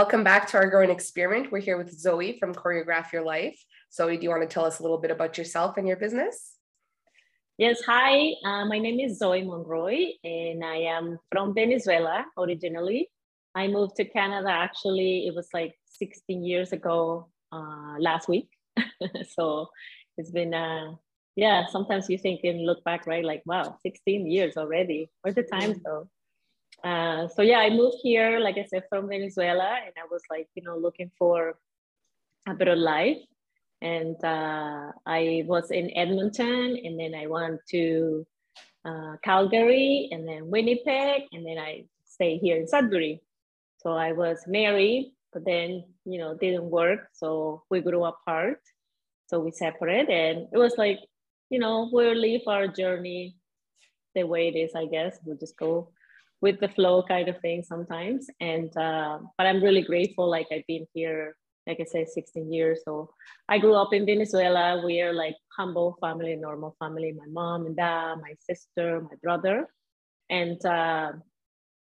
Welcome back to our growing experiment. We're here with Zoi from Choreograph Your Life. Zoi, do you want to tell us a little bit about yourself and your business? Yes, hi. Uh, my name is Zoi Monroy, and I am from Venezuela originally. I moved to Canada actually, it was like 16 years ago uh, last week. so it's been, uh, yeah, sometimes you think and look back, right? Like, wow, 16 years already. Where's the time go? Uh, so yeah, I moved here, like I said, from Venezuela, and I was like, you know, looking for a better life. And uh, I was in Edmonton, and then I went to uh, Calgary, and then Winnipeg, and then I stay here in Sudbury. So I was married, but then you know didn't work, so we grew apart. So we separated, and it was like, you know, we'll leave our journey the way it is. I guess we'll just go with the flow kind of thing sometimes. And uh, but I'm really grateful. Like I've been here, like I say, 16 years. So I grew up in Venezuela. We're like humble family, normal family. My mom and dad, my sister, my brother, and uh,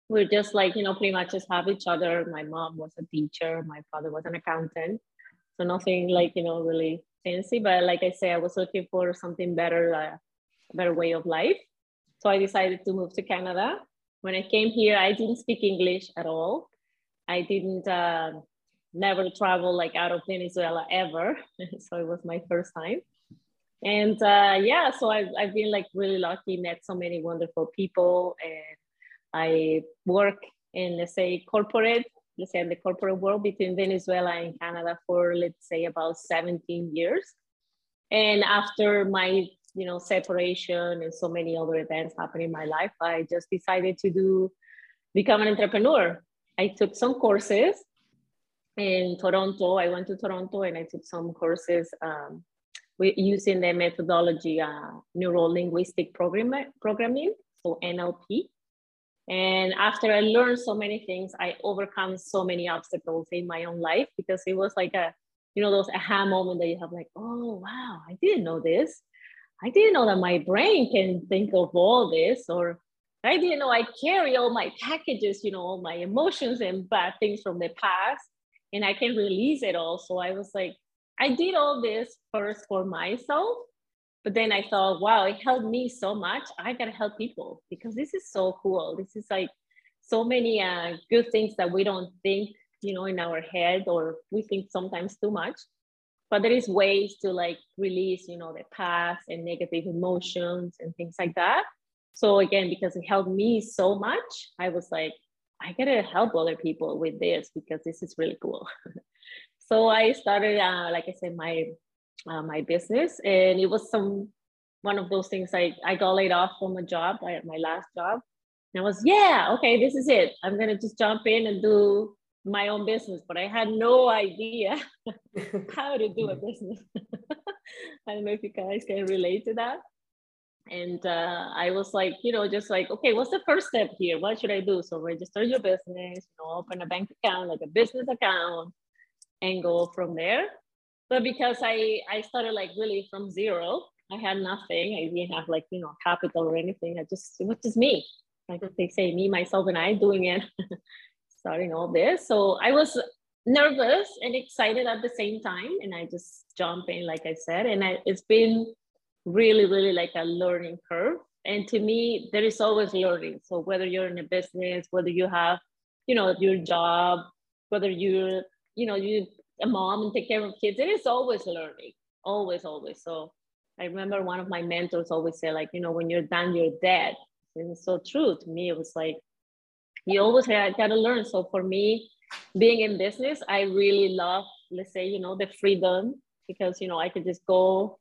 we're just like you know pretty much just have each other. My mom was a teacher. My father was an accountant. So nothing like you know really fancy. But like I say, I was looking for something better, uh, a better way of life. So I decided to move to Canada when I came here, I didn't speak English at all. I didn't uh, never travel like out of Venezuela ever. so it was my first time. And uh, yeah, so I've, I've been like really lucky, met so many wonderful people. And I work in, let's say, corporate, let's say in the corporate world between Venezuela and Canada for, let's say, about 17 years. And after my you know separation and so many other events happen in my life i just decided to do become an entrepreneur. I took some courses in toronto. I went to toronto and i took some courses um, using the methodology uh, neuro linguistic program, programming so nlp and after i learned so many things i overcome so many obstacles in my own life because it was like a you know those aha moment that you have like oh wow i didn't know this I didn't know that my brain can think of all this, or I didn't know I carry all my packages, you know, all my emotions and bad things from the past, and I can release it all. So I was like, I did all this first for myself, but then I thought, wow, it helped me so much. I gotta help people because this is so cool. This is like so many uh, good things that we don't think, you know, in our head, or we think sometimes too much but there is ways to like release you know the past and negative emotions and things like that. So again because it helped me so much i was like i gotta help other people with this because this is really cool. So i started uh, like i said my uh, my business and it was some one of those things I, I got laid off from a job I, my last job and i was yeah okay this is it. I'm gonna just jump in and do my own business, but I had no idea how to do a business. I don't know if you guys can relate to that. And uh, I was like, you know, just like, okay, what's the first step here? What should I do? So register your business, you know, open a bank account, like a business account, and go from there. But because I I started like really from zero, I had nothing. I didn't have like you know capital or anything. I just it was just me. Like they say, me, myself, and I doing it starting all this. So I was nervous and excited at the same time. And I just jump in, like I said, and I, it's been really, really like a learning curve. And to me, there is always learning. So whether you're in a business, whether you have, you know, your job, whether you're, you know, you a mom and take care of kids, it is always learning, always, always. So I remember one of my mentors always say, like, you know, when you're done, you're dead. And it's so true to me. It was like, you always got to learn. So for me, being in business, I really love, let's say, you know, the freedom because, you know, I could just go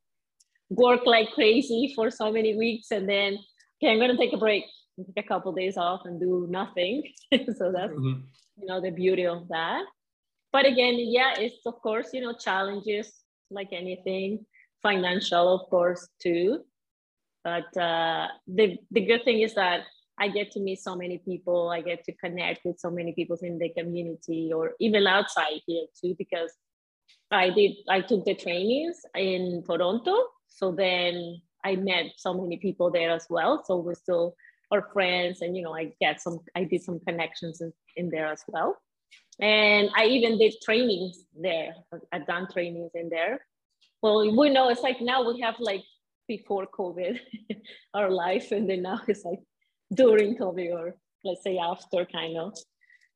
work like crazy for so many weeks and then, okay, I'm going to take a break, take a couple of days off and do nothing. so that's, mm-hmm. you know, the beauty of that. But again, yeah, it's of course, you know, challenges like anything, financial, of course, too. But uh, the, the good thing is that I get to meet so many people. I get to connect with so many people in the community or even outside here too, because I did, I took the trainings in Toronto. So then I met so many people there as well. So we're still our friends and, you know, I get some, I did some connections in, in there as well. And I even did trainings there. I've done trainings in there. Well, we know it's like now we have like before COVID, our life, and then now it's like during COVID or let's say after kind of.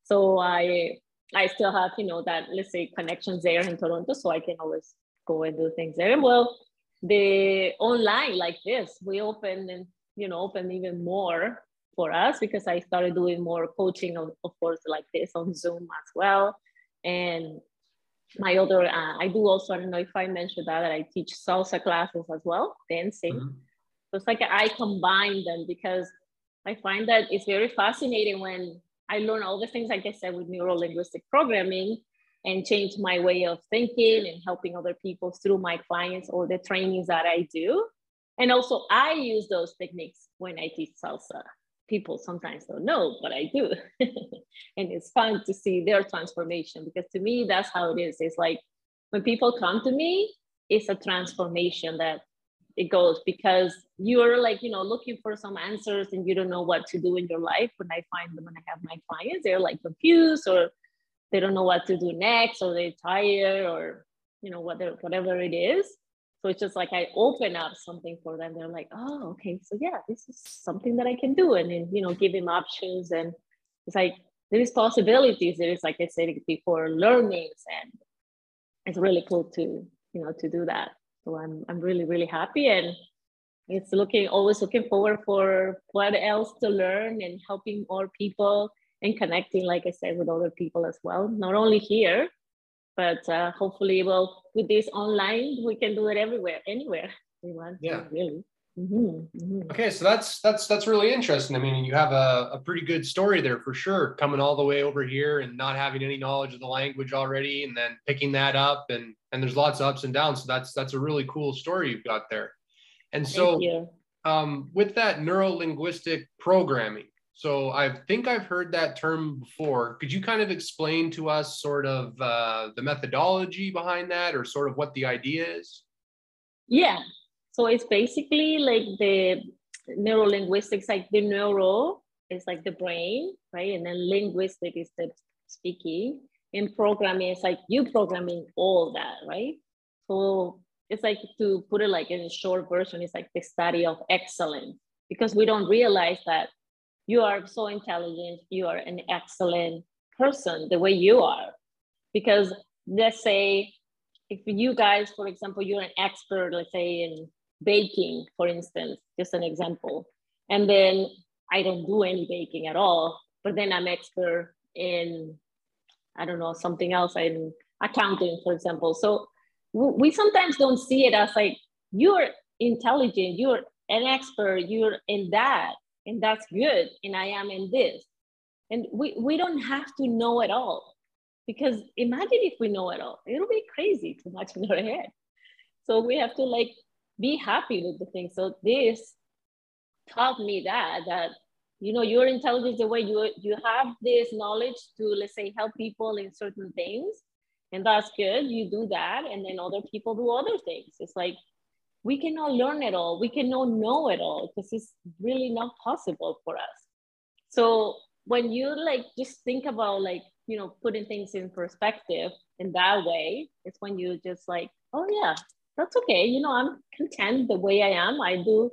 So I I still have, you know, that let's say connections there in Toronto, so I can always go and do things there. Well, the online like this, we open and you know open even more for us because I started doing more coaching, of, of course, like this on Zoom as well. And my other, uh, I do also, I don't know if I mentioned that, that I teach salsa classes as well, dancing. Mm-hmm. So it's like I combine them because I find that it's very fascinating when I learn all the things, like I said, with neuro linguistic programming and change my way of thinking and helping other people through my clients or the trainings that I do. And also, I use those techniques when I teach salsa. People sometimes don't know, but I do. and it's fun to see their transformation because to me, that's how it is. It's like when people come to me, it's a transformation that it goes because you're like you know looking for some answers and you don't know what to do in your life. When i find them when i have my clients they're like confused or they don't know what to do next or they're tired or you know whatever whatever it is. So it's just like i open up something for them. They're like oh okay. So yeah this is something that i can do. And then you know give them options. And it's like there is possibilities. There is like i said before learnings. And it's really cool to you know to do that so i'm i'm really really happy and it's looking always looking forward for what else to learn and helping more people and connecting, like I said, with other people as well. Not only here, but uh, hopefully, well, with this online, we can do it everywhere, anywhere we want. Yeah, to, really. Mm-hmm, mm-hmm. Okay, so that's that's that's really interesting. I mean, you have a, a pretty good story there for sure. Coming all the way over here and not having any knowledge of the language already, and then picking that up, and and there's lots of ups and downs. So that's that's a really cool story you've got there. And so, um, with that neuro linguistic programming, so I think I've heard that term before. Could you kind of explain to us sort of uh, the methodology behind that or sort of what the idea is? Yeah. So it's basically like the neuro linguistics, like the neuro is like the brain, right? And then linguistic is the speaking. And programming is like you programming all that, right? So it's like to put it like in a short version, it's like the study of excellence because we don't realize that you are so intelligent, you are an excellent person the way you are. Because let's say if you guys, for example, you're an expert, let's say in baking, for instance, just an example, and then I don't do any baking at all, but then I'm expert in, I don't know, something else, in accounting, for example. So we sometimes don't see it as like you're intelligent, you're an expert, you're in that, and that's good and i am in this. And we, we don't have to know it all because imagine if we know it all. It'll be crazy too much in our head so we have to like be happy with the thing so this taught me that that you know your intelligence the way you you have this knowledge to let's say help people in certain things and that's good you do that and then other people do other things it's like we cannot learn it all. We cannot know it all because it's really not possible for us. So when you like just think about like, you know, putting things in perspective in that way, it's when you just like, oh yeah, that's okay. You know, I'm content the way I am. I do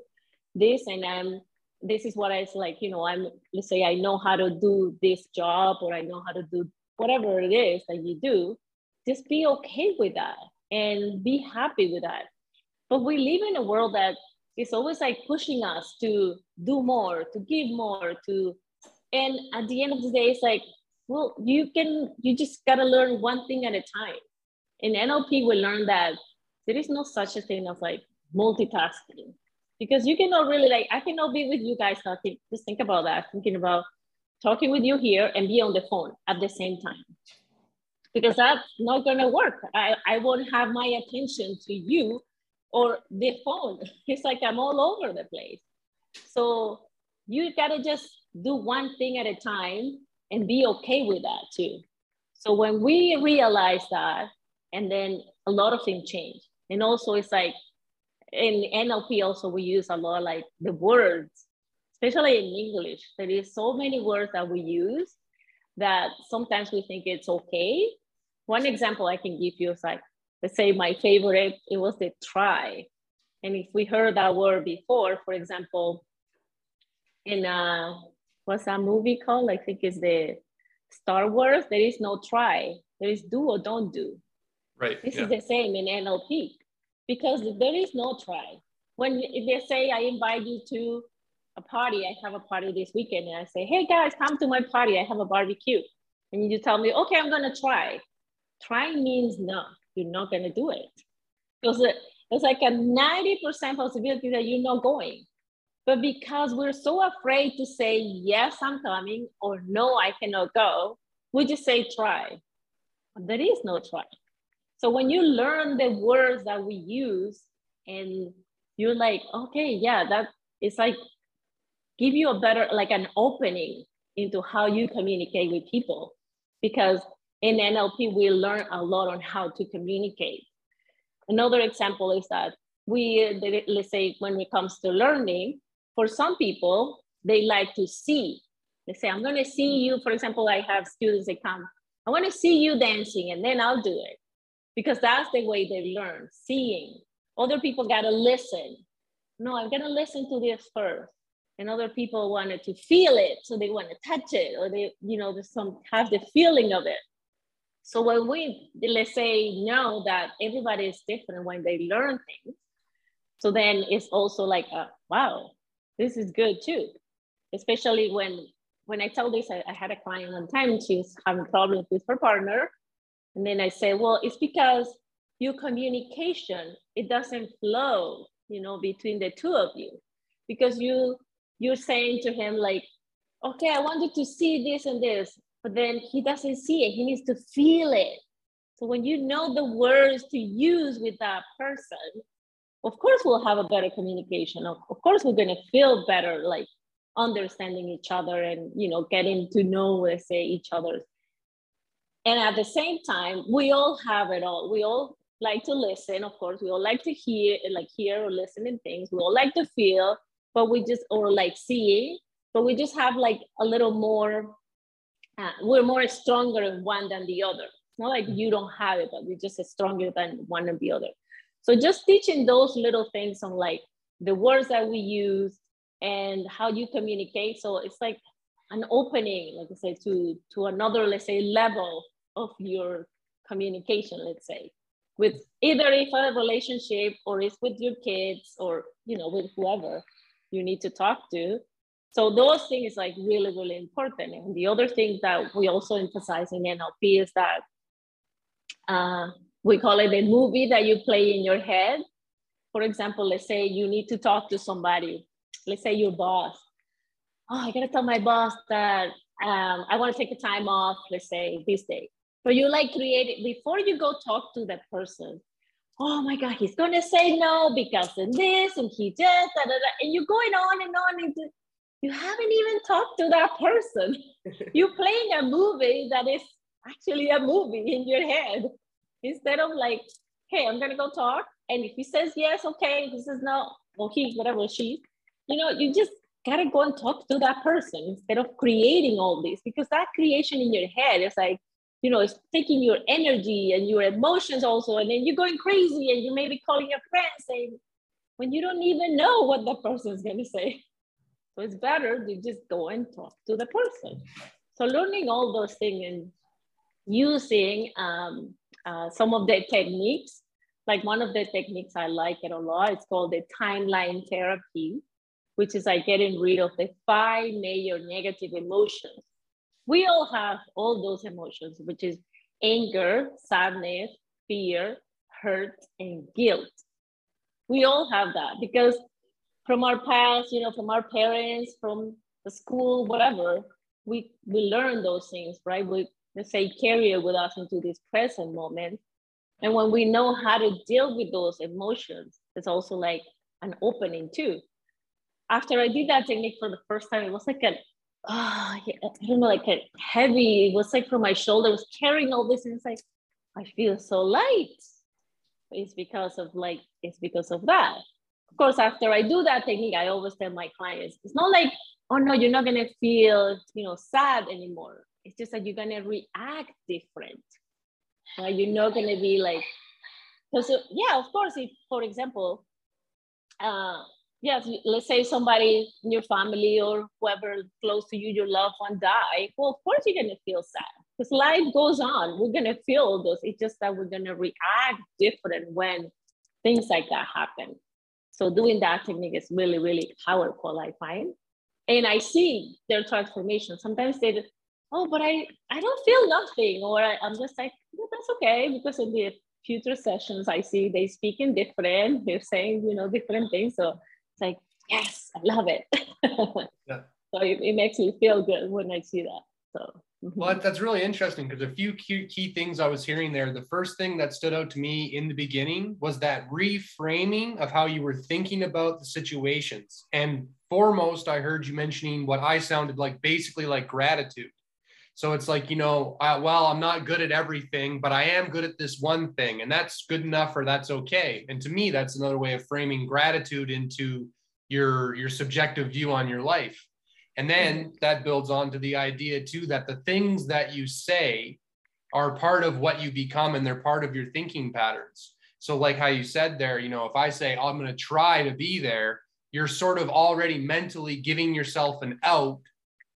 this and I'm this is what I like, you know, I'm let's say I know how to do this job or I know how to do whatever it is that you do. Just be okay with that and be happy with that but we live in a world that is always like pushing us to do more, to give more, to, and at the end of the day, it's like, well, you can, you just gotta learn one thing at a time. In NLP, we learn that there is no such a thing as like multitasking because you cannot really like, I cannot be with you guys talking, just think about that, thinking about talking with you here and be on the phone at the same time because that's not going to work. I, I won't have my attention to you or the phone. It's like I'm all over the place. So you gotta just do one thing at a time and be okay with that too. So when we realize that, and then a lot of things change. And also it's like in NLP also we use a lot like the words, especially in English. There is so many words that we use that sometimes we think it's okay. One example I can give you is like, let's say my favorite, it was the try. And if we heard that word before, for example, in uh, what's that movie called? I think it's the Star Wars. There is no try. There is do or don't do. Right. This yeah. is the same in NLP because there is no try. When if they say I invite you to a party, I have a party this weekend, and I say, hey guys, come to my party. I have a barbecue, and you tell me, okay, I'm gonna try. Try means no, you're not gonna do it because it's like a 90% possibility that you're not going. But because we're so afraid to say, yes, I'm coming, or no, I cannot go, we just say try. There is no try. So when you learn the words that we use and you're like, okay, yeah, that it's like give you a better, like an opening into how you communicate with people. Because in NLP, we learn a lot on how to communicate. Another example is that we, let's say, when it comes to learning, for some people, they like to see. They say, I'm going to see you. For example, I have students, that come, I want to see you dancing, and then I'll do it because that's the way they learn, seeing. Other people got to listen. No, I'm to listen to this first. And other people wanted to feel it, so they want to touch it, or they, you know, some have the feeling of it. So when we let's say know that everybody is different when they learn things, so then it's also like, a, wow, this is good too. Especially when when I tell this, I, I had a client one time, she's having problems with her partner, and then I say, well, it's because your communication, it doesn't flow, you know, between the two of you. Because you you're saying to him like, okay, I wanted to see this and this, but then he doesn't see it. He needs to feel it. So when you know the words to use with that person, of course we'll have a better communication. Of, of course we're gonna feel better, like understanding each other and you know getting to know, let's say, each other and at the same time we all have it all. We all like to listen of course. We all like to hear like hear or listen in things. We all like to feel but we just or like seeing but we just have like a little more uh, we're more stronger in one than the other. It's not like you don't have it but we're just stronger than one and the other. So just teaching those little things on like the words that we use and how you communicate. So it's like an opening like i said to to another let's say level of your communication, let's say, with either if a relationship or it's with your kids or you know with whoever you need to talk to. So those things like really, really important. And the other thing that we also emphasize in NLP is that uh, we call it a movie that you play in your head. For example, let's say you need to talk to somebody. Let's say your boss. Oh, I gotta tell my boss that um, I want to take the time off. Let's say this day. But you like create it before you go talk to that person. Oh my God, he's gonna say no because of this and he just da, da, da. and you're going on and on and you haven't even talked to that person. you're playing a movie that is actually a movie in your head instead of like, hey, I'm gonna go talk. And if he says yes, okay. If he says no, or he, whatever she, you know, you just gotta go and talk to that person instead of creating all this because that creation in your head is like you know, it's taking your energy and your emotions also. And then you're going crazy and you may be calling your friends saying, when you don't even know what the person is going to say. So it's better to just go and talk to the person. So learning all those things and using um, uh, some of the techniques, like one of the techniques I like it a lot, it's called the timeline therapy, which is like getting rid of the five major negative emotions we all have all those emotions, which is anger, sadness, fear, hurt, and guilt. We all have that because from our past, you know, from our parents, from the school, whatever, we we learn those things, right? We let's say carry it with us into this present moment. And when we know how to deal with those emotions, it's also like an opening too. After I did that technique for the first time, it was like a oh, I don't know, like heavy. It was like from my shoulder, I was carrying all this, and it's like, I feel so light. It's because of like, it's because of that. Of course, after I do that technique, I always tell my clients, it's not like, oh no, you're not gonna feel, you know, sad anymore. it's just that you're gonna react different. Right? You're not gonna be like, because uh, yeah, of course, if for example, uh, yes, let's say somebody in your family or whoever close to you, your loved one die, well, of course you're gonna feel sad because life goes on. We're gonna feel those. It's just that we're gonna react different when things like that happen. So doing that technique is really, really powerful, I find. And I see their transformation. Sometimes they, oh, but I, I don't feel nothing. Or I, am just like, that's okay. Because in the future sessions, I see they speak in different, they're saying, you know, different things. So it's like, yes, I love it. yeah. So it, it makes me feel good when I see that. So Mm-hmm. Well, that's really interesting because a few key, key things I was hearing there. The first thing that stood out to me in the beginning was that reframing of how you were thinking about the situations. And foremost, I heard you mentioning what I sounded like basically like gratitude. So it's like, you know, uh, well, I'm not good at everything, but I am good at this one thing, and that's good enough or that's okay. And to me, that's another way of framing gratitude into your your subjective view on your life and then that builds on to the idea too that the things that you say are part of what you become and they're part of your thinking patterns. So, like how you said there, you know, if I say, I'm going to try to be there, you're sort of already mentally giving yourself an out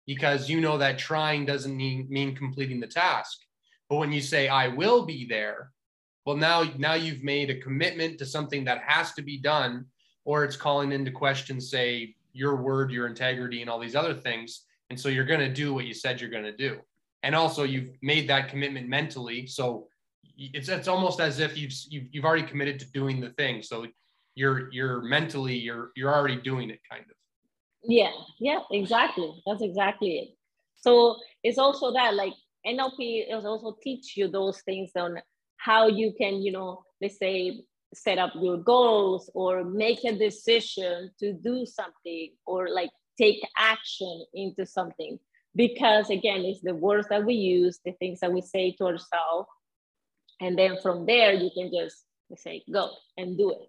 because you know that trying doesn't mean, mean completing the task. But when you say, I will be there, well, now, now you've made a commitment to something that has to be done, or it's calling into question, say, your word, your integrity, and all these other things. And so you're going to do what you said you're going to do. And also, you've made that commitment mentally. So it's it's almost as if you've you've, you've already committed to doing the thing. So you're you're mentally you're you're already doing it, kind of. Yeah, yeah, exactly. That's exactly it. So it's also that like NLP is also teach you those things on how you can, you know, let's say set up your goals or make a decision to do something or like take action into something because again it's the words that we use the things that we say to ourselves and then from there you can just say go and do it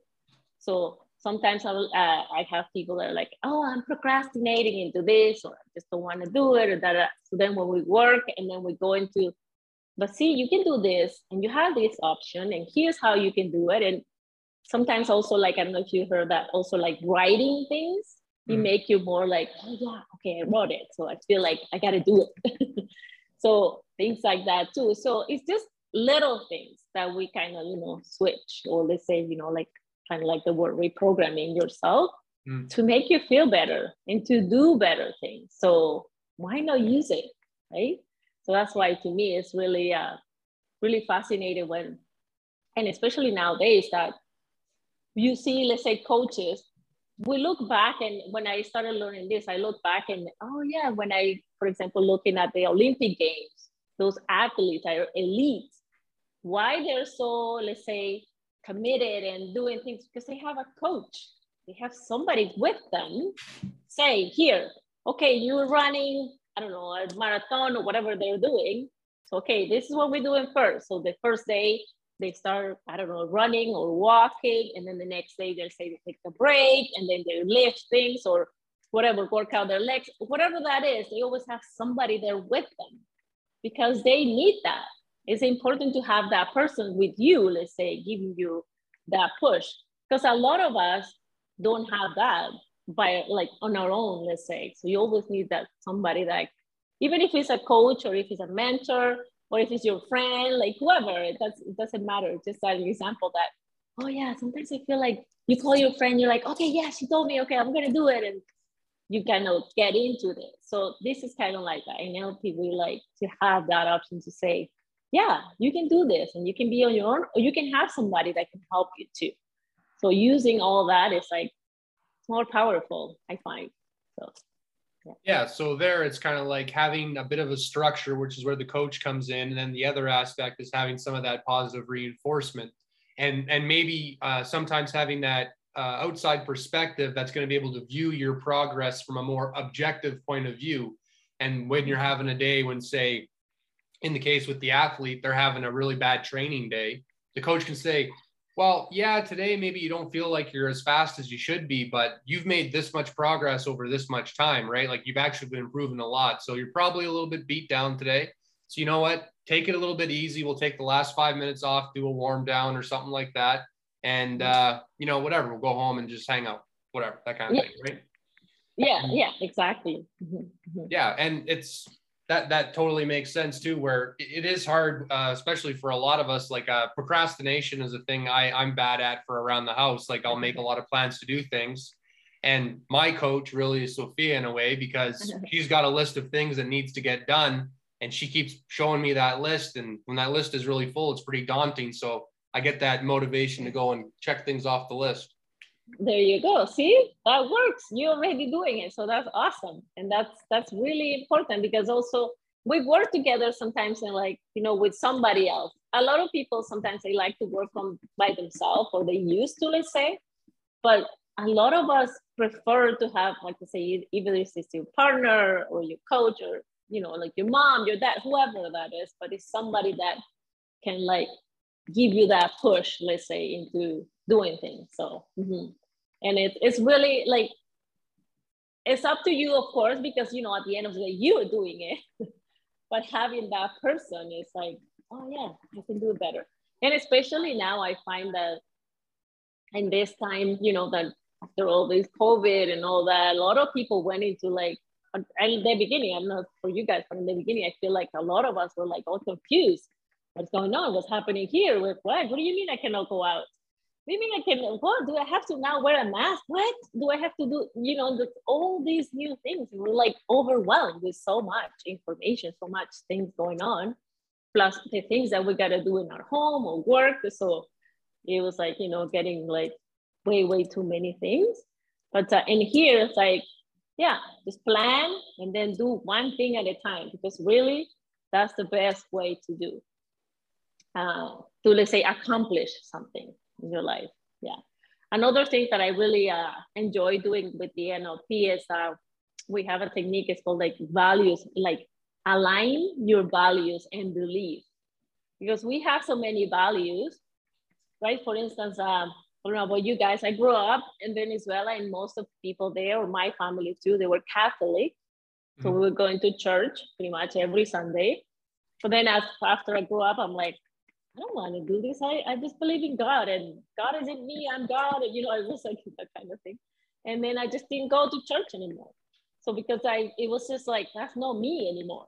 so sometimes I, will, uh, I have people that are like oh i'm procrastinating into this or i just don't want to do it or that so then when we work and then we go into but see you can do this and you have this option and here's how you can do it and sometimes also like I don't know if you heard that also like writing things you mm. make you more like oh yeah okay I wrote it so I feel like I gotta do it so things like that too so it's just little things that we kind of you know switch or let's say you know like kind of like the word reprogramming yourself mm. to make you feel better and to do better things so why not use it right so that's why to me it's really uh really fascinating when and especially nowadays that you see, let's say coaches, we look back and when I started learning this, I look back and oh yeah, when I, for example, looking at the Olympic Games, those athletes are elite. Why they're so, let's say, committed and doing things because they have a coach. They have somebody with them say, here, okay, you're running, I don't know, a marathon or whatever they're doing. So, okay, this is what we're doing first. So the first day, they start, I don't know, running or walking. And then the next day they say they take a break and then they lift things or whatever, work out their legs, whatever that is, they always have somebody there with them because they need that. It's important to have that person with you, let's say, giving you that push. Because a lot of us don't have that by like on our own, let's say. So you always need that somebody that even if it's a coach or if it's a mentor or if it's your friend, like whoever, it, does, it doesn't matter. Just an example that, oh yeah, sometimes I feel like you call your friend, you're like, okay, yeah, she told me, okay, I'm gonna do it. And you kind of get into this. So this is kind of like I know we like to have that option to say, yeah, you can do this and you can be on your own, or you can have somebody that can help you too. So using all that is like it's more powerful, I find. So yeah. So there it's kind of like having a bit of a structure, which is where the coach comes in. And then the other aspect is having some of that positive reinforcement and, and maybe uh, sometimes having that uh, outside perspective that's going to be able to view your progress from a more objective point of view. And when you're having a day when, say, in the case with the athlete, they're having a really bad training day, the coach can say, Well, yeah, today maybe you don't feel like you're as fast as you should be, but you've made this much progress over this much time, right? Like you've actually been improving a lot. So you're probably a little bit beat down today. So you know what? Take it a little bit easy. We'll take the last five minutes off, do a warm down or something like that. And uh, you know, whatever, we'll go home and just hang out, whatever, that kind of yeah. thing, right? Yeah, yeah, exactly. Mm-hmm, mm-hmm. Yeah, and it's that that totally makes sense too where it is hard uh, especially for a lot of us like uh, procrastination is a thing I, i'm bad at for around the house. Like i'll make a lot of plans to do things. And my coach really is sophia in a way because she's got a list of things that needs to get done and she keeps showing me that list. And when that list is really full it's pretty daunting. So i get that motivation to go and check things off the list there you go. See? That works. You're already doing it. So that's awesome. And that's that's really important because also we work together sometimes and like you know with somebody else. A lot of people sometimes they like to work on by themselves or they used to let's say. But a lot of us prefer to have like to say either it's your partner or your coach or you know like your mom your dad whoever that is. But it's somebody that can like give you that push let's say into doing things so. Mm-hmm. And it, it's really like it's up to you of course because you know at the end of the day you're doing it. But having that person is like oh yeah i can do it better. And especially now i find that in this time you know that after all this covid and all that a lot of people went into like in the beginning i'm not for you guys but in the beginning i feel like a lot of us were like all confused. What's going on? What's happening here? With what? What do you mean i cannot go out maybe I can, what do I have to now wear a mask? What do I have to do? You know, the, all these new things. We're like overwhelmed with so much information, so much things going on, plus the things that we got to do in our home or work. So it was like, you know, getting like way, way too many things. But uh, in here, it's like, yeah, just plan and then do one thing at a time because really that's the best way to do. Uh, to let's say accomplish something in your life. Yeah. Another thing that I really uh, enjoy doing with the NLP is uh, we have a technique, it's called like values, like align your values and beliefs. Because we have so many values, right? For instance, um, I don't know about you guys, I grew up in Venezuela and most of the people there, or my family too, they were Catholic. So mm-hmm. we were going to church pretty much every Sunday. But then as, after I grew up, I'm like, I don't want to do this. I, I just believe in God and God is in me. I'm God. And, you know, it was like that kind of thing. And then I just didn't go to church anymore. So because I, it was just like, that's not me anymore.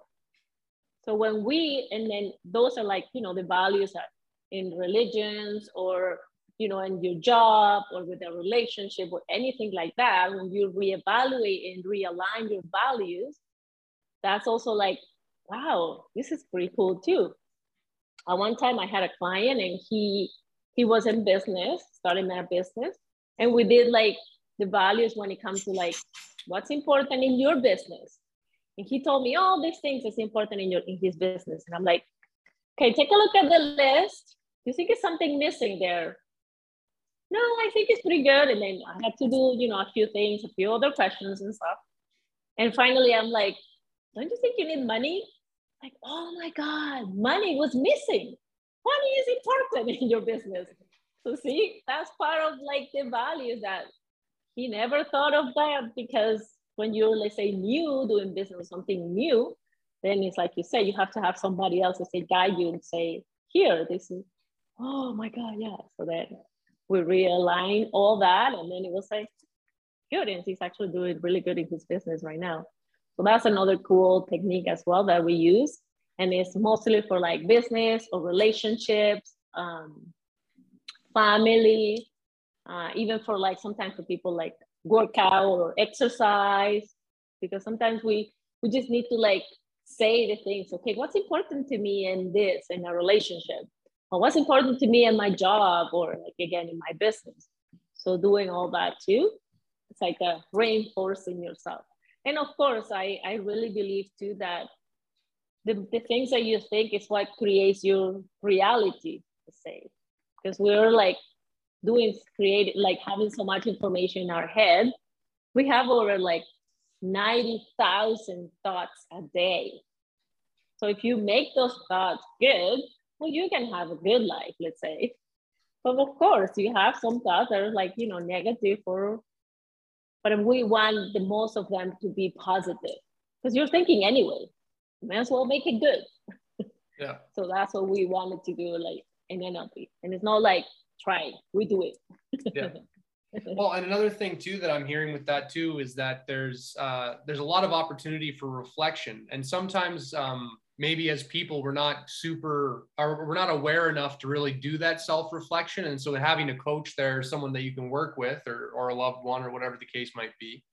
So when we, and then those are like, you know, the values that in religions or, you know, in your job or with a relationship or anything like that, when you reevaluate and realign your values, that's also like, wow, this is pretty cool too at one time I had a client and he he was in business, starting a business, and we did like the values when it comes to like what's important in your business. And he told me all these things is important in your in his business. And I'm like, okay, take a look at the list. Do you think it's something missing there? No, I think it's pretty good. And then I had to do, you know, a few things, a few other questions and stuff. And finally, I'm like, don't you think you need money? Like, oh my God, money was missing. Money is important in your business. So see, that's part of like the values that he never thought of that because when you're, let's say, new doing business, something new, then it's like you say, you have to have somebody else to say, guide you and say, here, this is, oh my God, yeah. So then we realign all that. And then it was like, good. And he's actually doing really good in his business right now. So that's another cool technique as well that we use. And it's mostly for like business or relationships, um, family, uh, even for like sometimes for people like workout or exercise, because sometimes we, we just need to like say the things, okay, what's important to me in this, in a relationship? Or what's important to me in my job or like again in my business? So doing all that too, it's like a reinforcing yourself and of course i i really believe too that the, the things that you think is what creates your reality to say because we're like doing create like having so much information in our head we have over like 90,000 thoughts a day. So if you make those thoughts good well you can have a good life let's say. But of course, you have some thoughts that are like, you know, negative or, but we want the most of them to be positive because you're thinking anyway. May as well make it good. Yeah. so that's what we wanted to do, like in NLP. And it's not like try, we do it. Yeah. well and another thing too that i'm hearing with that too is that there's uh, there's a lot of opportunity for reflection and sometimes um, maybe as people we're not super or we're not aware enough to really do that self-reflection. And so having a coach there someone that you can work with or, or a loved one or whatever the case might be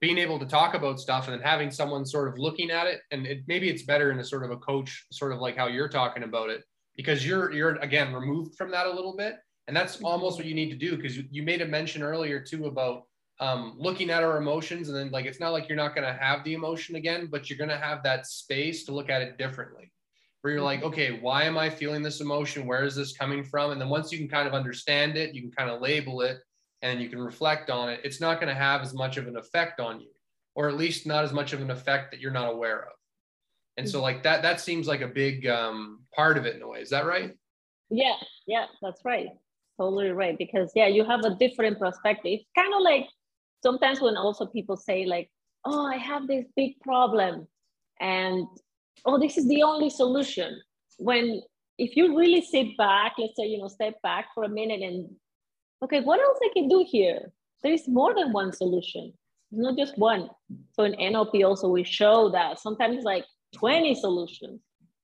being able to talk about stuff and then having someone sort of looking at it and it, maybe it's better in a sort of a coach sort of like how you're talking about it because you're you're again removed from that a little bit. And that's mm-hmm. almost what you need to do because you, you made a mention earlier too about um, looking at our emotions and then like it's not like you're not going to have the emotion again but you're going to have that space to look at it differently. Where you're like okay why am i feeling this emotion? Where is this coming from? And then once you can kind of understand it you can kind of label it and you can reflect on it it's not going to have as much of an effect on you or at least not as much of an effect that you're not aware of. And so like that that seems like a big um, part of it in a way. Is that right? Yeah yeah that's right. Totally right because yeah you have a different perspective. Kind of like sometimes when also people say like oh i have this big problem and oh this is the only solution. When if you really sit back let's say you know step back for a minute and okay what else i can do here? There is more than one solution not just one. So in nlp also we show that sometimes like 20 solutions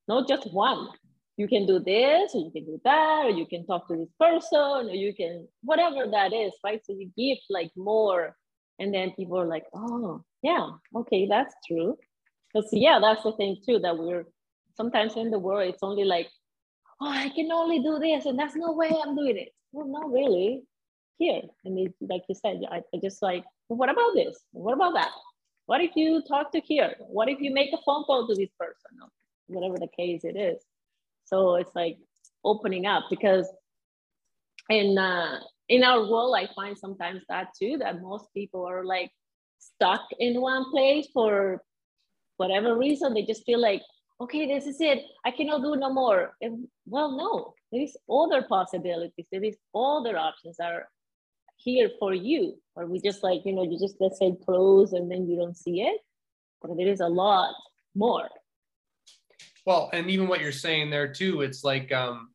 not just one. You can do this, or you can do that, or you can talk to this person, or you can whatever that is, right? So you give like more, and then people are like, oh, yeah, okay, that's true. Because yeah, that's the thing too that we're sometimes in the world it's only like, oh, I can only do this, and that's no way I'm doing it. Well, not really. Here, and it, like you said, I, I just like, well, what about this? What about that? What if you talk to here? What if you make a phone call to this person? Whatever the case it is so it's like opening up because in uh, in our world, I find sometimes that too that most people are like stuck in one place for whatever reason. They just feel like, okay, this is it. I cannot do no more. And well, no, there is other possibilities. There is other options are here for you. Or we just like, you know, you just let's say close and then you don't see it. But there is a lot more. Well, and even what you're saying there too, it's like um,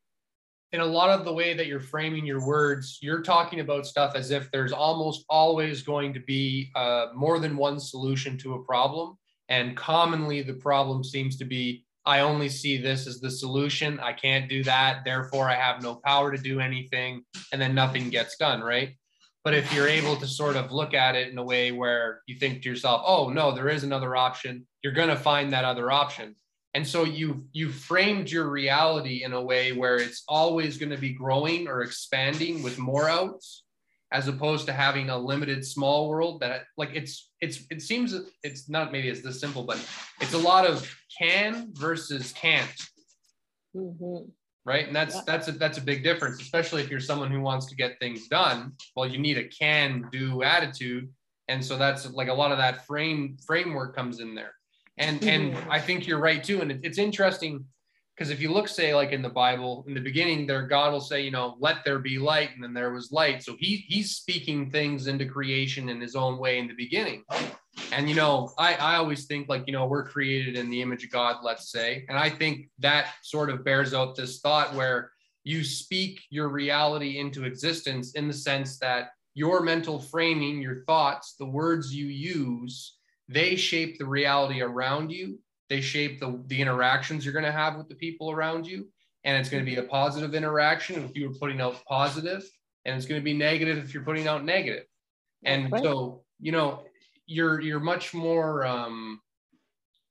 in a lot of the way that you're framing your words, you're talking about stuff as if there's almost always going to be uh, more than one solution to a problem. And commonly, the problem seems to be I only see this as the solution. I can't do that. Therefore, I have no power to do anything. And then nothing gets done, right? But if you're able to sort of look at it in a way where you think to yourself, oh, no, there is another option, you're going to find that other option and so you you framed your reality in a way where it's always going to be growing or expanding with more outs as opposed to having a limited small world that like it's it's it seems it's not maybe it's this simple but it's a lot of can versus can't. Mm-hmm. right? And that's yeah. that's a that's a big difference especially if you're someone who wants to get things done. Well you need a can do attitude. And so that's like a lot of that frame framework comes in there and and mm-hmm. I think you're right too. And it, it's interesting because if you look, say, like in the Bible, in the beginning, there God will say, you know, let there be light, and then there was light. So he he's speaking things into creation in his own way in the beginning. And you know, I I always think like you know we're created in the image of God, let's say, and I think that sort of bears out this thought where you speak your reality into existence in the sense that your mental framing, your thoughts, the words you use they shape the reality around you. They shape the, the interactions you're going to have with the people around you. And it's going to be a positive interaction if you're putting out positive and it's going to be negative if you're putting out negative. And right. so you know you're you're much more um,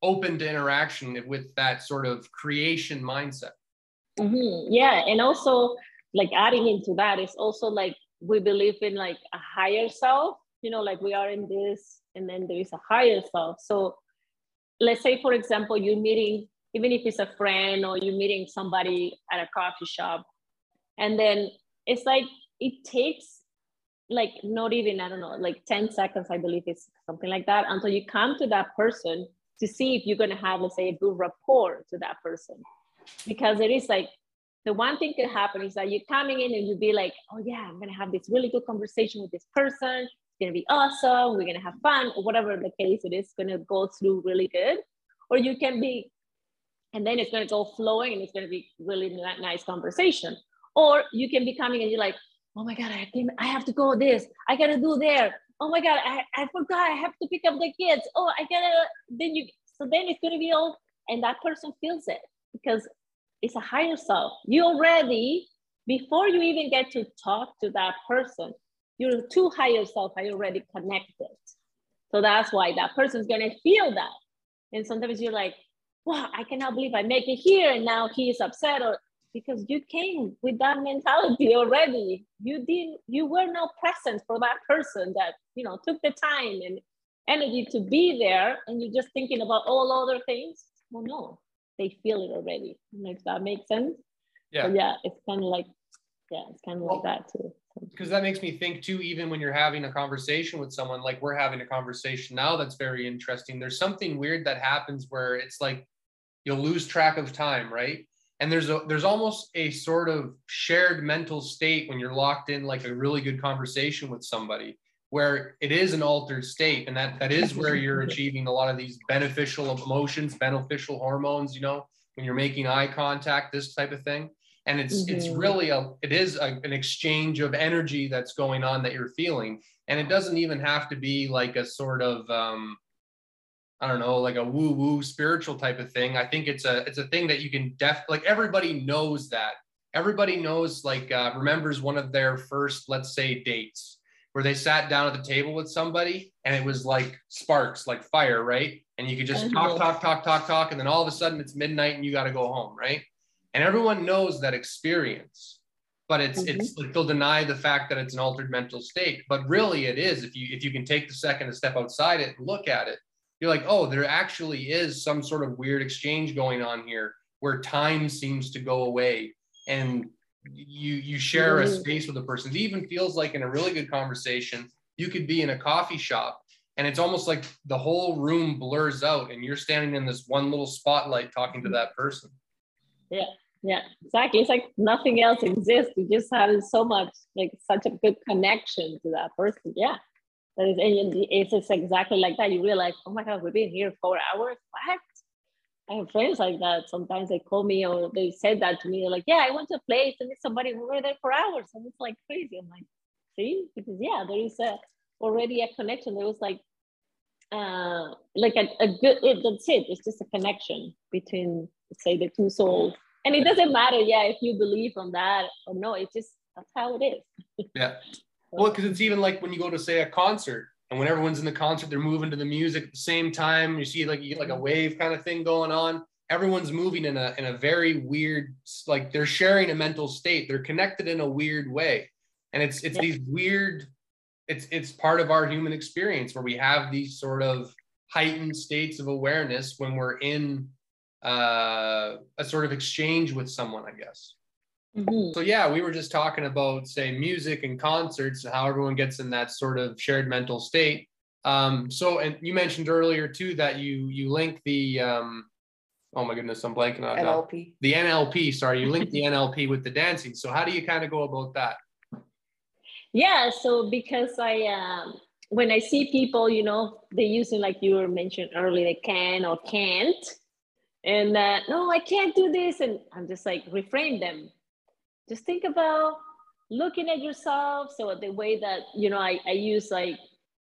open to interaction with that sort of creation mindset. Mm-hmm. yeah and also like adding into that is also like we believe in like a higher self. You know like we are in this and then there is a higher self. So let's say, for example, you're meeting, even if it's a friend or you're meeting somebody at a coffee shop, and then it's like it takes like not even, I don't know, like 10 seconds, I believe it's something like that, until you come to that person to see if you're gonna have, let's say, a good rapport to that person. Because it is like the one thing could happen is that you're coming in and you be like, oh yeah, I'm gonna have this really good conversation with this person. It's gonna be awesome. We're gonna have fun, or whatever the case it is, gonna go through really good. Or you can be, and then it's gonna go flowing and it's gonna be really nice conversation. Or you can be coming and you're like, oh my God, I, can, I have to go this, I gotta do there. Oh my God, I, I forgot, I have to pick up the kids. Oh, I gotta, then you, so then it's gonna be all, and that person feels it because it's a higher self. You already, before you even get to talk to that person, your two higher self are already connected. So that's why that person's gonna feel that. And sometimes you're like, wow, I cannot believe I make it here and now he is upset or because you came with that mentality already. You didn't, you were not present for that person that, you know, took the time and energy to be there and you're just thinking about all other things. Well, no, they feel it already. If that makes sense. Yeah. yeah, it's kind of like, yeah, it's kind of well, like that too. Because that makes me think too, even when you're having a conversation with someone, like we're having a conversation now, that's very interesting. There's something weird that happens where it's like you'll lose track of time, right? And there's a there's almost a sort of shared mental state when you're locked in like a really good conversation with somebody where it is an altered state and that that is where you're achieving a lot of these beneficial emotions beneficial hormones you know when you're making eye contact this type of thing and it's mm-hmm. it's really a it is a, an exchange of energy that's going on that you're feeling and it doesn't even have to be like a sort of um i don't know like a woo woo spiritual type of thing i think it's a it's a thing that you can def like everybody knows that everybody knows like uh, remembers one of their first let's say dates where they sat down at the table with somebody and it was like sparks, like fire, right? And you could just talk, talk, talk, talk, talk, and then all of a sudden it's midnight and you got to go home, right? And everyone knows that experience, but it's mm-hmm. it's like they'll deny the fact that it's an altered mental state. But really, it is. If you if you can take the second to step outside it and look at it, you're like, oh, there actually is some sort of weird exchange going on here where time seems to go away and you you share a space with a person. It even feels like in a really good conversation, you could be in a coffee shop and it's almost like the whole room blurs out and you're standing in this one little spotlight talking to that person. Yeah, yeah, exactly. It's like nothing else exists. You just have so much, like such a good connection to that person. Yeah. That is, and it's exactly like that. You realize, oh my God, we've been here four hours. What? I have friends like that. Sometimes they call me or they said that to me. They're like, yeah, I went to a place and it's somebody we were there for hours. And it's like crazy. I'm like, see, because yeah, there is a, already a connection. There was like, uh, like a, a good, it, that's it. It's just a connection between, say, the two souls. And it doesn't matter, yeah, if you believe on that or no, it's just, that's how it is. yeah. Well, because it's even like when you go to, say, a concert and when everyone's in the concert, they're moving to the music at the same time. You see like you get like a wave kind of thing going on. Everyone's moving in a in a very weird, like they're sharing a mental state. They're connected in a weird way. And it's it's yeah. these weird, it's it's part of our human experience where we have these sort of heightened states of awareness when we're in uh, a sort of exchange with someone, I guess. Mm-hmm. So yeah, we were just talking about say music and concerts and how everyone gets in that sort of shared mental state. Um, so and you mentioned earlier too that you you link the um, oh my goodness, I'm blanking on NLP. The NLP, sorry, you link the NLP with the dancing. So how do you kind of go about that? Yeah, so because I um, when I see people, you know, they using like you were mentioned earlier, they can or can't, and uh, no, I can't do this, and I'm just like reframe them just think about looking at yourself. So the way that, you know, I, I use like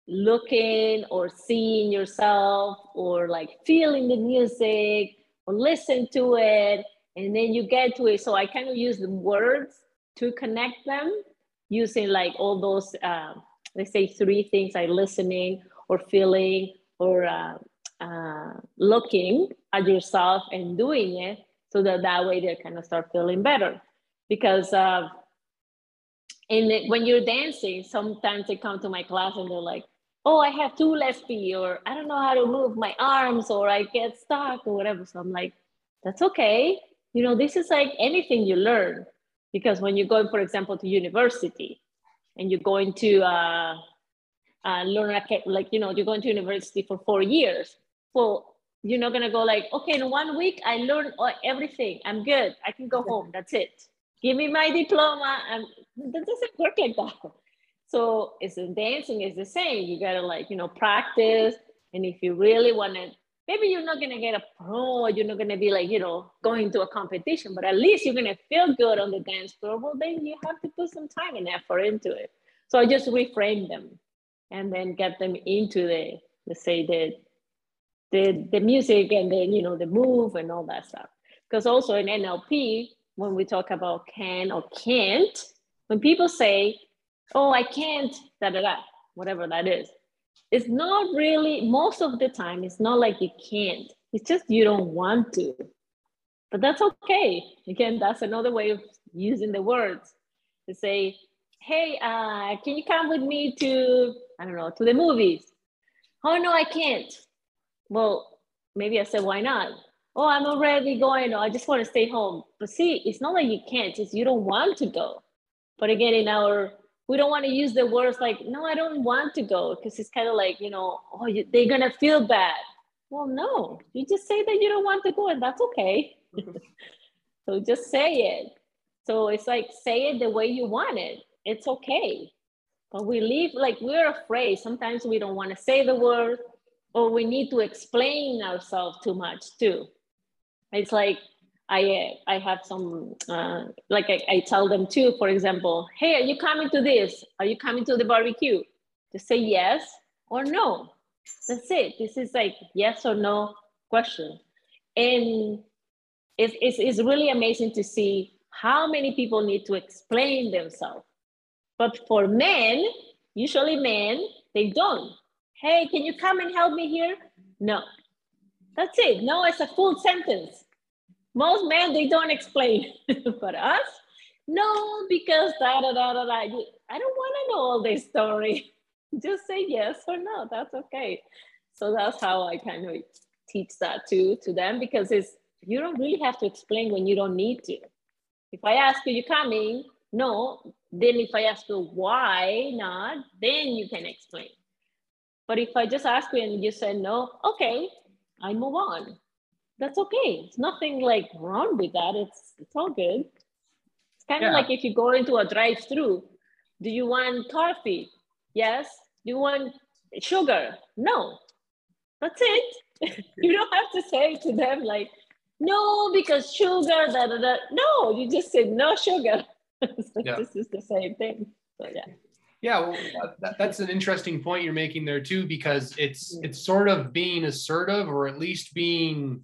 looking or seeing yourself or like feeling the music or listen to it. And then you get to it. So I kind of use the words to connect them using like all those, uh, let's say three things like listening or feeling or uh, uh, looking at yourself and doing it so that that way they kind of start feeling better because uh, in when you're dancing, sometimes they come to my class and they're like, "Oh, I have two left feet," or "I don't know how to move my arms," or "I get stuck," or whatever. So I'm like, "That's okay." You know, this is like anything you learn, because when you're going, for example, to university, and you're going to uh, uh, learn like you know you're going to university for four years. Well, You're not gonna go like, okay, in one week I learned everything. I'm good. I can go home. That's it. Give me my diploma. And that doesn't work like that. So it's in dancing is the same. You gotta like, you know, practice. And if you really want to, maybe you're not gonna get a pro, or you're not gonna be like, you know, going to a competition, but at least you're gonna feel good on the dance floor. Well, then you have to put some time and effort into it. So I just reframe them and then get them into the, let's say the the, the music and then you know the move and all that stuff. Because also in NLP, when we talk about can or can't, when people say, "Oh, I can't," da da da, whatever that is, it's not really. Most of the time, it's not like you can't. It's just you don't want to. But that's okay. Again, that's another way of using the words to say, "Hey, uh, can you come with me to I don't know to the movies?" Oh no, I can't well, maybe I said, why not? Oh, I'm already going. Or I just want to stay home. But see, it's not like you can't, it's you don't want to go. But again, in our, we don't want to use the words like, no, I don't want to go. Because it's kind of like, you know, oh, you, they're going to feel bad. Well, no, you just say that you don't want to go and that's okay. Mm-hmm. so just say it. So it's like, say it the way you want it. It's okay. But we leave, like, we're afraid. Sometimes we don't want to say the word or we need to explain ourselves too much too. It's like I I have some uh, like I, I tell them too. For example, hey, are you coming to this? Are you coming to the barbecue? To say yes or no. That's it. This is like yes or no question, and it's, it's, it's really amazing to see how many people need to explain themselves. But for men, usually men, they don't hey, can you come and help me here? No. That's it. No, it's a full sentence. Most men, they don't explain. but us, no, because da da da da da. I don't want to know all this story. Just say yes or no. That's okay. So that's how I kind of teach that too to them because it's you don't really have to explain when you don't need to. If I ask you, you coming? No. Then if I ask you why not, then you can explain. But if I just ask you and you say no, okay, I move on. That's okay. It's nothing like wrong with that. It's it's all good. It's kind of yeah. like if you go into a drive-through. Do you want coffee? Yes. Do you want sugar? No. That's it. you don't have to say to them like, no, because sugar, da, da, da. No, you just say no sugar. so yeah. This is the same thing. So yeah. Yeah, well, that, that's an interesting point you're making there too, because it's it's sort of being assertive, or at least being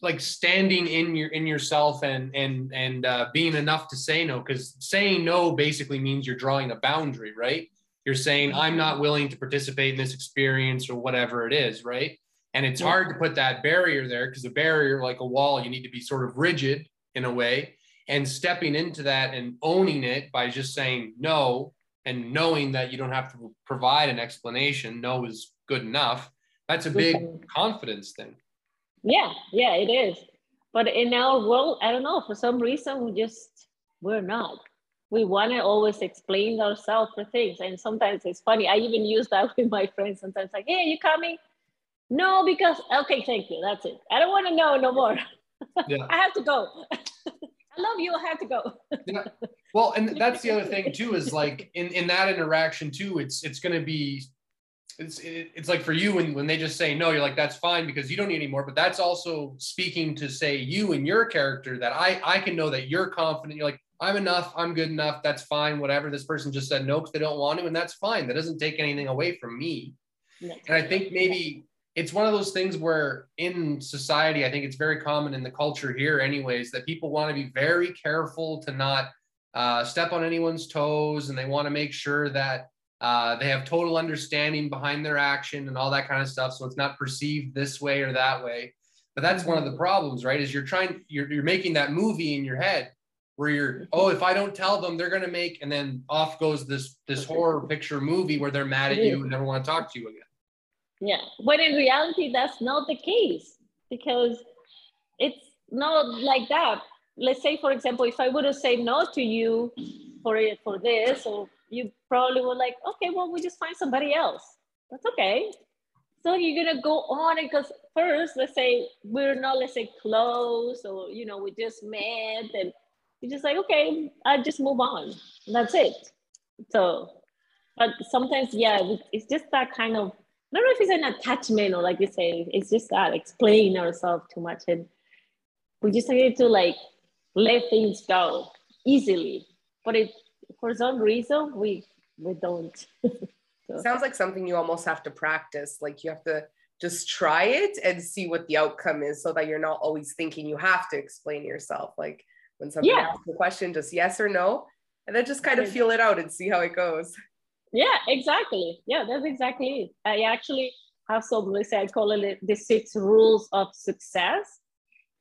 like standing in your in yourself and and and uh, being enough to say no. Because saying no basically means you're drawing a boundary, right? You're saying I'm not willing to participate in this experience or whatever it is, right? And it's hard to put that barrier there because a barrier, like a wall, you need to be sort of rigid in a way. And stepping into that and owning it by just saying no and knowing that you don't have to provide an explanation no is good enough that's a big confidence thing. Yeah yeah it is. But in our world i don't know for some reason we just we're not. We want to always explain ourselves for things and sometimes it's funny i even use that with my friends sometimes like hey you coming? No because okay thank you that's it. I don't want to know no more. Yeah. i have to go. I love you i have to go. Yeah. Well, and that's the other thing too is like in in that interaction too, it's it's going to be it's it's like for you when when they just say no, you're like that's fine because you don't need any more. But that's also speaking to say you and your character that I I can know that you're confident. You're like I'm enough. I'm good enough. That's fine. Whatever. This person just said no because they don't want to, and that's fine. That doesn't take anything away from me. And I think maybe it's one of those things where in society, I think it's very common in the culture here, anyways, that people want to be very careful to not uh, step on anyone's toes and they want to make sure that uh, they have total understanding behind their action and all that kind of stuff. So it's not perceived this way or that way. But that's one of the problems, right? Is you're trying, you're, you're making that movie in your head where you're, oh, if I don't tell them, they're going to make, and then off goes this this horror picture movie where they're mad at you and never want to talk to you again. Yeah, but in reality, that's not the case because it's not like that let's say, for example, if I would have said no to you for it for this, or you probably were like, okay, well, we just find somebody else. That's okay. so you're gonna go on because first, let's say we're not, let's say close or you know, we just met and you're just like, okay, I just move on. That's it. So, but sometimes, yeah, it's just that kind of, I don't know if it's an attachment or like you say, it's just that explain ourselves too much. And we just need to like let things go easily. But it, for some reason, we, we don't. so. Sounds like something you almost have to practice. Like you have to just try it and see what the outcome is so that you're not always thinking you have to explain yourself. Like when somebody yeah. asks a question, just yes or no, and then just kind of feel it out and see how it goes. Yeah, exactly. Yeah, that's exactly it. I actually have some, let's say I call it the six rules of success.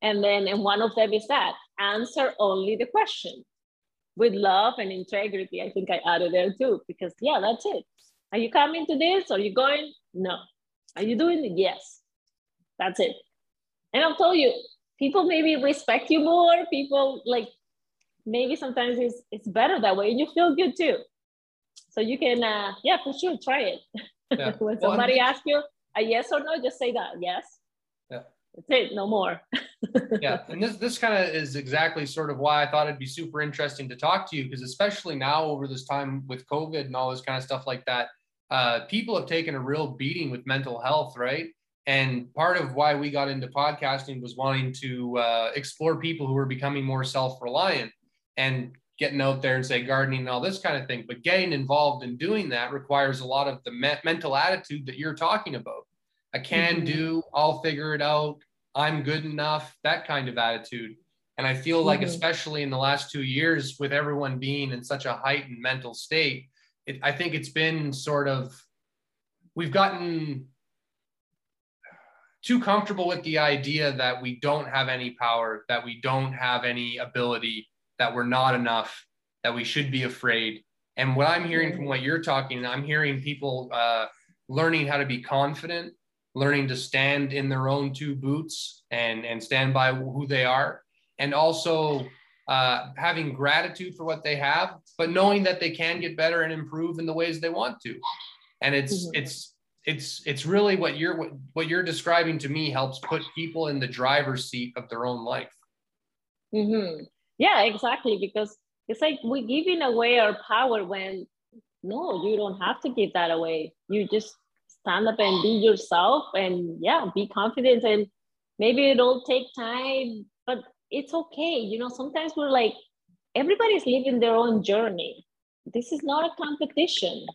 And then and one of them is that answer only the question with love and integrity. I think I added there too, because yeah, that's it. Are you coming to this? Are you going? No. Are you doing it? Yes. That's it. And I'll tell you, people maybe respect you more. People like maybe sometimes it's it's better that way, and you feel good too. So you can, uh, yeah, for sure, try it. Yeah. when somebody well, asks you a yes or no, just say that yes. That's it, no more. yeah, and this this kind of is exactly sort of why I thought it'd be super interesting to talk to you because especially now over this time with COVID and all this kind of stuff like that, uh, people have taken a real beating with mental health, right? And part of why we got into podcasting was wanting to uh, explore people who are becoming more self reliant and getting out there and say gardening and all this kind of thing. But getting involved in doing that requires a lot of the me- mental attitude that you're talking about. I can mm-hmm. do, I'll figure it out, I'm good enough, that kind of attitude. And I feel like, mm-hmm. especially in the last two years, with everyone being in such a heightened mental state, it, I think it's been sort of, we've gotten too comfortable with the idea that we don't have any power, that we don't have any ability, that we're not enough, that we should be afraid. And what I'm hearing from what you're talking, I'm hearing people uh, learning how to be confident, learning to stand in their own two boots and and stand by who they are, and also uh, having gratitude for what they have, but knowing that they can get better and improve in the ways they want to. And it's mm-hmm. it's it's it's really what you're what, what you're describing to me helps put people in the driver's seat of their own life mm-hmm. yeah exactly because it's like we're giving away our power when no you don't have to give that away you just stand up and be yourself and yeah be confident and maybe it'll take time but it's okay you know sometimes we're like everybody's living their own journey this is not a competition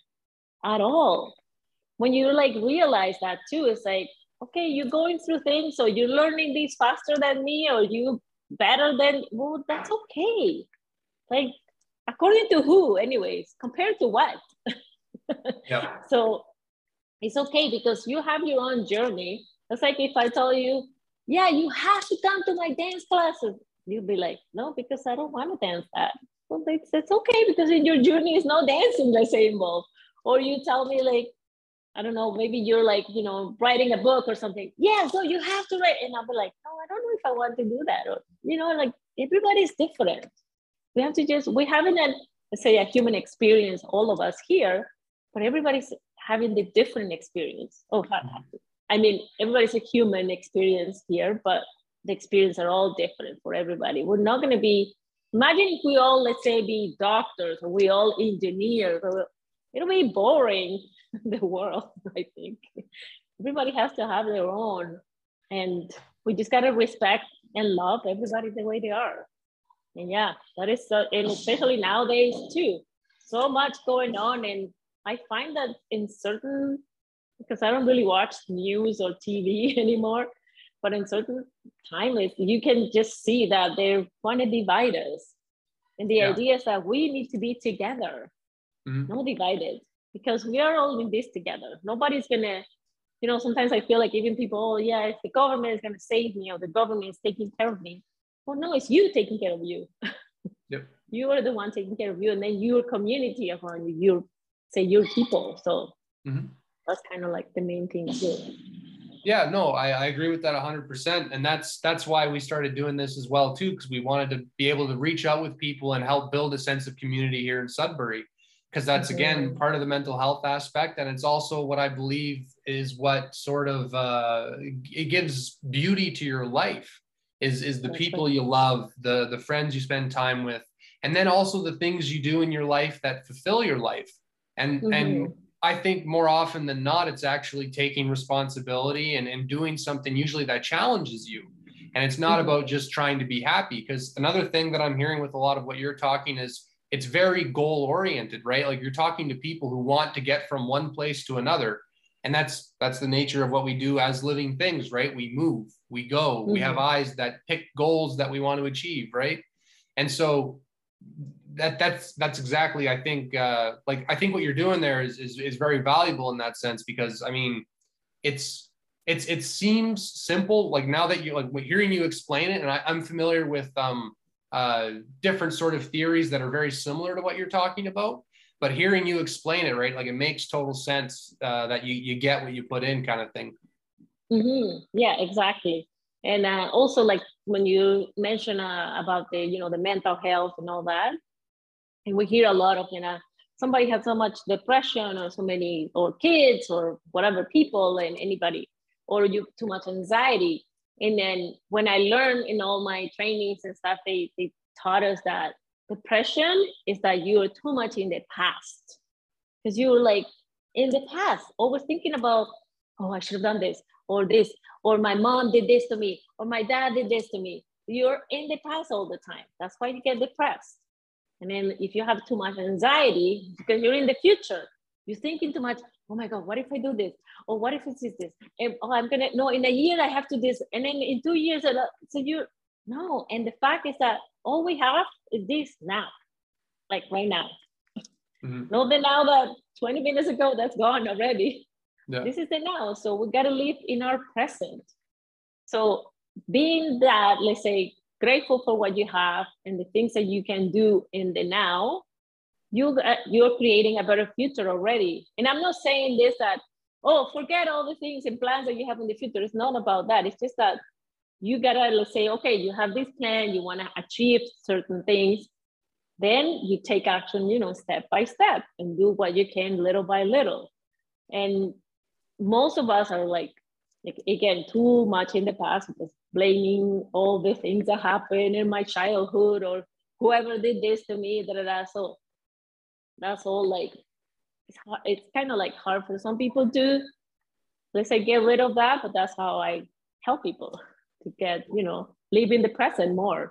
at all when you like realize that too, it's like, okay, you're going through things, so you're learning these faster than me, or you better than well, that's okay. Like according to who, anyways, compared to what? yeah. So it's okay because you have your own journey. It's like if I tell you, yeah, you have to come to my dance classes, you'll be like, no, because I don't want to dance that. Well, it's, it's okay because in your journey is no dancing, let's say, involved. Or you tell me like, I don't know, maybe you're like, you know, writing a book or something. Yeah, so you have to write. And I'll be like, oh, I don't know if I want to do that. Or, you know, like everybody's different. We have to just, we haven't, say, a human experience, all of us here, but everybody's having the different experience. Oh, I mean, everybody's a human experience here, but the experience are all different for everybody. We're not going to be, imagine if we all, let's say, be doctors or we all engineers, or, it'll be boring the world, I think. Everybody has to have their own. And we just gotta respect and love everybody the way they are. And yeah, that is so, and especially nowadays too, so much going on. And I find that in certain, because I don't really watch news or TV anymore, but in certain times, you can just see that they want to divide us. And the yeah. idea is that we need to be together, mm-hmm. not divided because we are all in this together. Nobody's gonna, you know, sometimes I feel like even people, oh yeah, if the government is gonna save me or the government is taking care of me. Well, no, it's you taking care of you. Yep. you are the one taking care of you, and then your community around you, your say your people. So mm-hmm. that's kind of like the main thing too. Yeah, no, I, I agree with that 100%. And that's that's why we started doing this as well, too, because we wanted to be able to reach out with people and help build a sense of community here in Sudbury because that's again mm-hmm. part of the mental health aspect and it's also what i believe is what sort of uh, it gives beauty to your life is is the people you love the the friends you spend time with and then also the things you do in your life that fulfill your life and mm-hmm. and i think more often than not it's actually taking responsibility and, and doing something usually that challenges you and it's not mm-hmm. about just trying to be happy because another thing that i'm hearing with a lot of what you're talking is it's very goal oriented right like you're talking to people who want to get from one place to another and that's that's the nature of what we do as living things right we move we go mm-hmm. we have mm-hmm. eyes that pick goals that we want to achieve right and so that that's that's exactly i think uh like i think what you're doing there is is, is very valuable in that sense because i mean it's it's it seems simple like now that you like hearing you explain it and I, i'm familiar with um uh, different sort of theories that are very similar to what you're talking about. But hearing you explain it, right, like it makes total sense uh, that you you get what you put in, kind of thing. Mm-hmm. Yeah, exactly. And uh, also, like when you mention uh, about the you know the mental health and all that, and we hear a lot of you know somebody has so much depression or so many or kids or whatever people and anybody or you too much anxiety and then when I learned in all my trainings and stuff, they, they taught us that depression is that you're too much in the past. Because you're like in the past, always thinking about, oh, I should have done this or this, or my mom did this to me, or my dad did this to me. You're in the past all the time. That's why you get depressed. And then if you have too much anxiety, because you're in the future, you're thinking too much, oh my God, what if I do this? Or what if it's this? And, oh, I'm gonna, no, in a year I have to this. And then in two years, so you, no. And the fact is that all we have is this now, like right now. Mm-hmm. Not the now that 20 minutes ago, that's gone already. Yeah. This is the now. So we gotta live in our present. So being that, let's say, grateful for what you have and the things that you can do in the now you uh, you're creating a better future already. And I'm not saying this that oh forget all the things and plans that you have in the future. It's not about that. It's just that you gotta say okay you have this plan you want to achieve certain things then you take action you know step by step and do what you can little by little and most of us are like like again too much in the past just blaming all the things that happened in my childhood or whoever did this to me da, da, da. so that's all like it's it's kind of like hard for some people to let's say get rid of that but that's how i help people to get you know live in the present more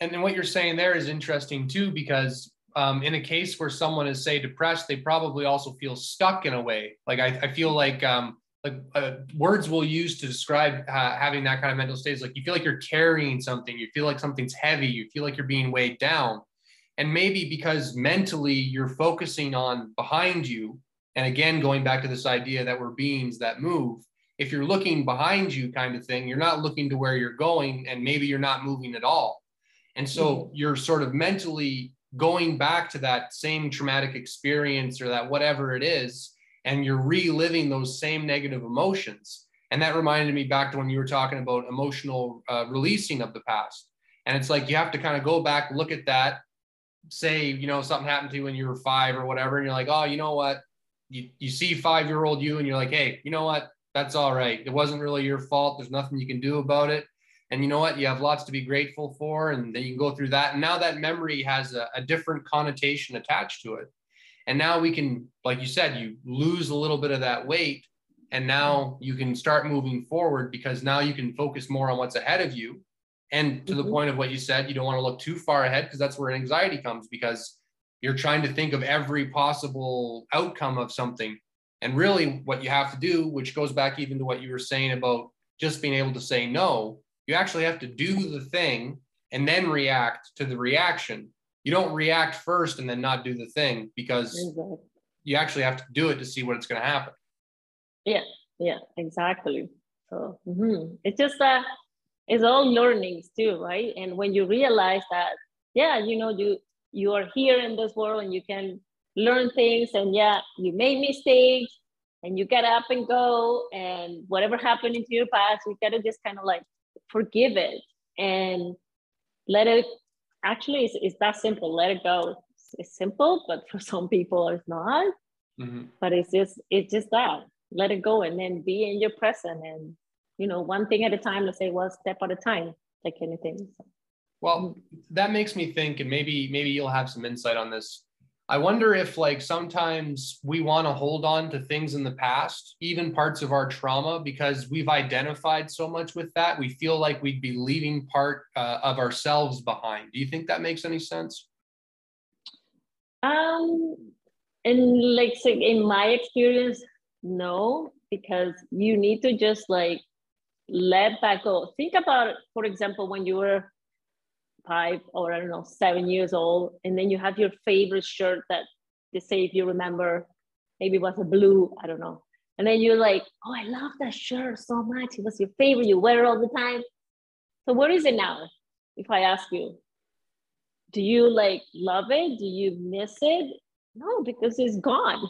and then what you're saying there is interesting too because um, in a case where someone is say depressed they probably also feel stuck in a way like i, I feel like um, like uh, words we'll use to describe uh, having that kind of mental state is like you feel like you're carrying something you feel like something's heavy you feel like you're being weighed down and maybe because mentally you're focusing on behind you and again going back to this idea that we're beings that move if you're looking behind you kind of thing you're not looking to where you're going and maybe you're not moving at all and so mm-hmm. you're sort of mentally going back to that same traumatic experience or that whatever it is and you're reliving those same negative emotions and that reminded me back to when you were talking about emotional uh, releasing of the past and it's like you have to kind of go back look at that say, you know, something happened to you when you were five or whatever, and you're like, oh, you know what? You, you see five year old you and you're like, hey, you know what? That's all right. It wasn't really your fault. There's nothing you can do about it. And you know what? You have lots to be grateful for. And then you can go through that. And now that memory has a, a different connotation attached to it. And now we can, like you said, you lose a little bit of that weight. And now you can start moving forward because now you can focus more on what's ahead of you and to mm-hmm. the point of what you said, you don't want to look too far ahead because that's where anxiety comes because you're trying to think of every possible outcome of something. And really, what you have to do, which goes back even to what you were saying about just being able to say no, you actually have to do the thing and then react to the reaction. You don't react first and then not do the thing because exactly. you actually have to do it to see what it's going to happen. Yeah, yeah, exactly. So mm-hmm. it's just that it's all learnings too, right? And when you realize that, yeah, you know, you you are here in this world and you can learn things, and yeah, you made mistakes, and you get up and go, and whatever happened into your past, you gotta just kind of like forgive it and let it. Actually, it's, it's that simple. Let it go. it's simple, but for some people it's not. Mm-hmm. But it's just it's just that. Let it go and then be in your present and you know, one thing at a time, let's say one step at a time, like anything. So. Well, that makes me think, and maybe maybe you'll have some insight on this. I wonder if like sometimes we want to hold on to things in the past, even parts of our trauma, because we've identified so much with that. We feel like we'd be leaving part uh, of ourselves behind. Do you think that makes any sense? Um, and like so in my experience, no, because you need to just like let that go. Think about, for example, when you were five or I don't know, seven years old, and then you have your favorite shirt that they say if you remember, maybe it was a blue, I don't know. And then you're like, oh, I love that shirt so much. It was your favorite. You wear it all the time. So where is it now? If I ask you, do you like love it? Do you miss it? No, because it's gone.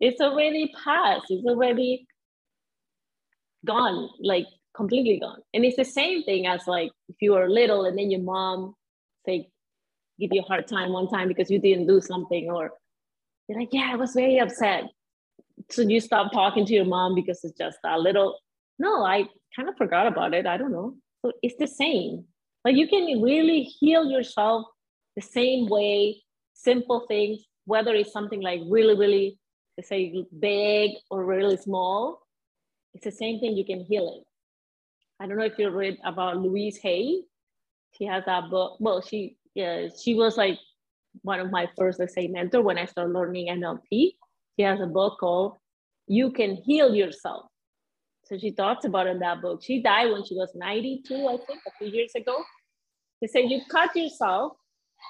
It's already past. It's already gone, like completely gone. And it's the same thing as like if you were little and then your mom say give you a hard time one time because you didn't do something, or you're like, yeah, I was very upset. So you stop talking to your mom because it's just a little. No, I kind of forgot about it. I don't know. So it's the same. Like you can really heal yourself the same way, simple things, whether it's something like really, really, say big or really small, it's the same thing, you can heal it. I don't know if you read about Louise Hay. She has that book. Well, she yeah, she was like one of my first, let's say, mentor when I started learning NLP. She has a book called You Can Heal Yourself. So she talks about in that book. She died when she was 92, I think, a few years ago. They say you cut yourself,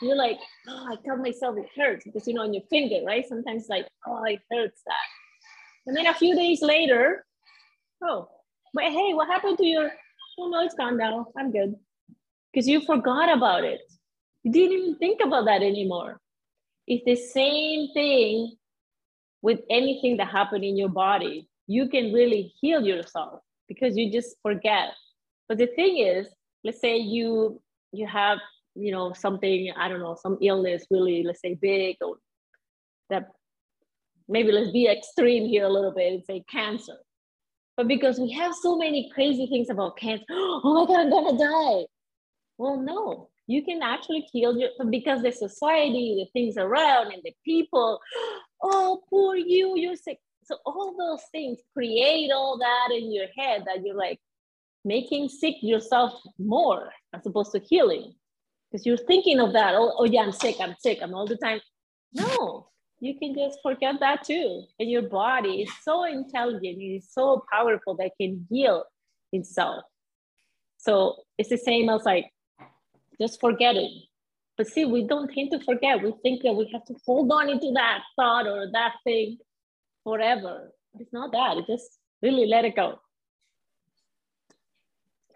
you're like, oh, I cut myself, it hurts because you know on your finger, right? Sometimes like, oh, it hurts that. And then a few days later, oh, but hey, what happened to your, oh no, it's gone now. I'm good. Because you forgot about it. You didn't even think about that anymore. It's the same thing with anything that happened in your body. You can really heal yourself because you just forget. But the thing is, let's say you you have you know something I don't know some illness really let's say big or that maybe let's be extreme here a little bit and say cancer but because we have so many crazy things about cancer, oh my God, I'm gonna die. Well, no, you can actually heal your because the society, the things around, and the people, oh, poor you, you're sick. So all those things create all that in your head that you're like making sick yourself more as opposed to healing. Because you're thinking of that, oh, oh yeah, I'm sick, I'm sick, I'm all the time. No, you can just forget that too. And your body is so intelligent, it is so powerful that can heal itself. So it's the same as like just forgetting. But see, we don't tend to forget. We think that we have to hold on into that thought or that thing forever. It's not that. It just really let it go.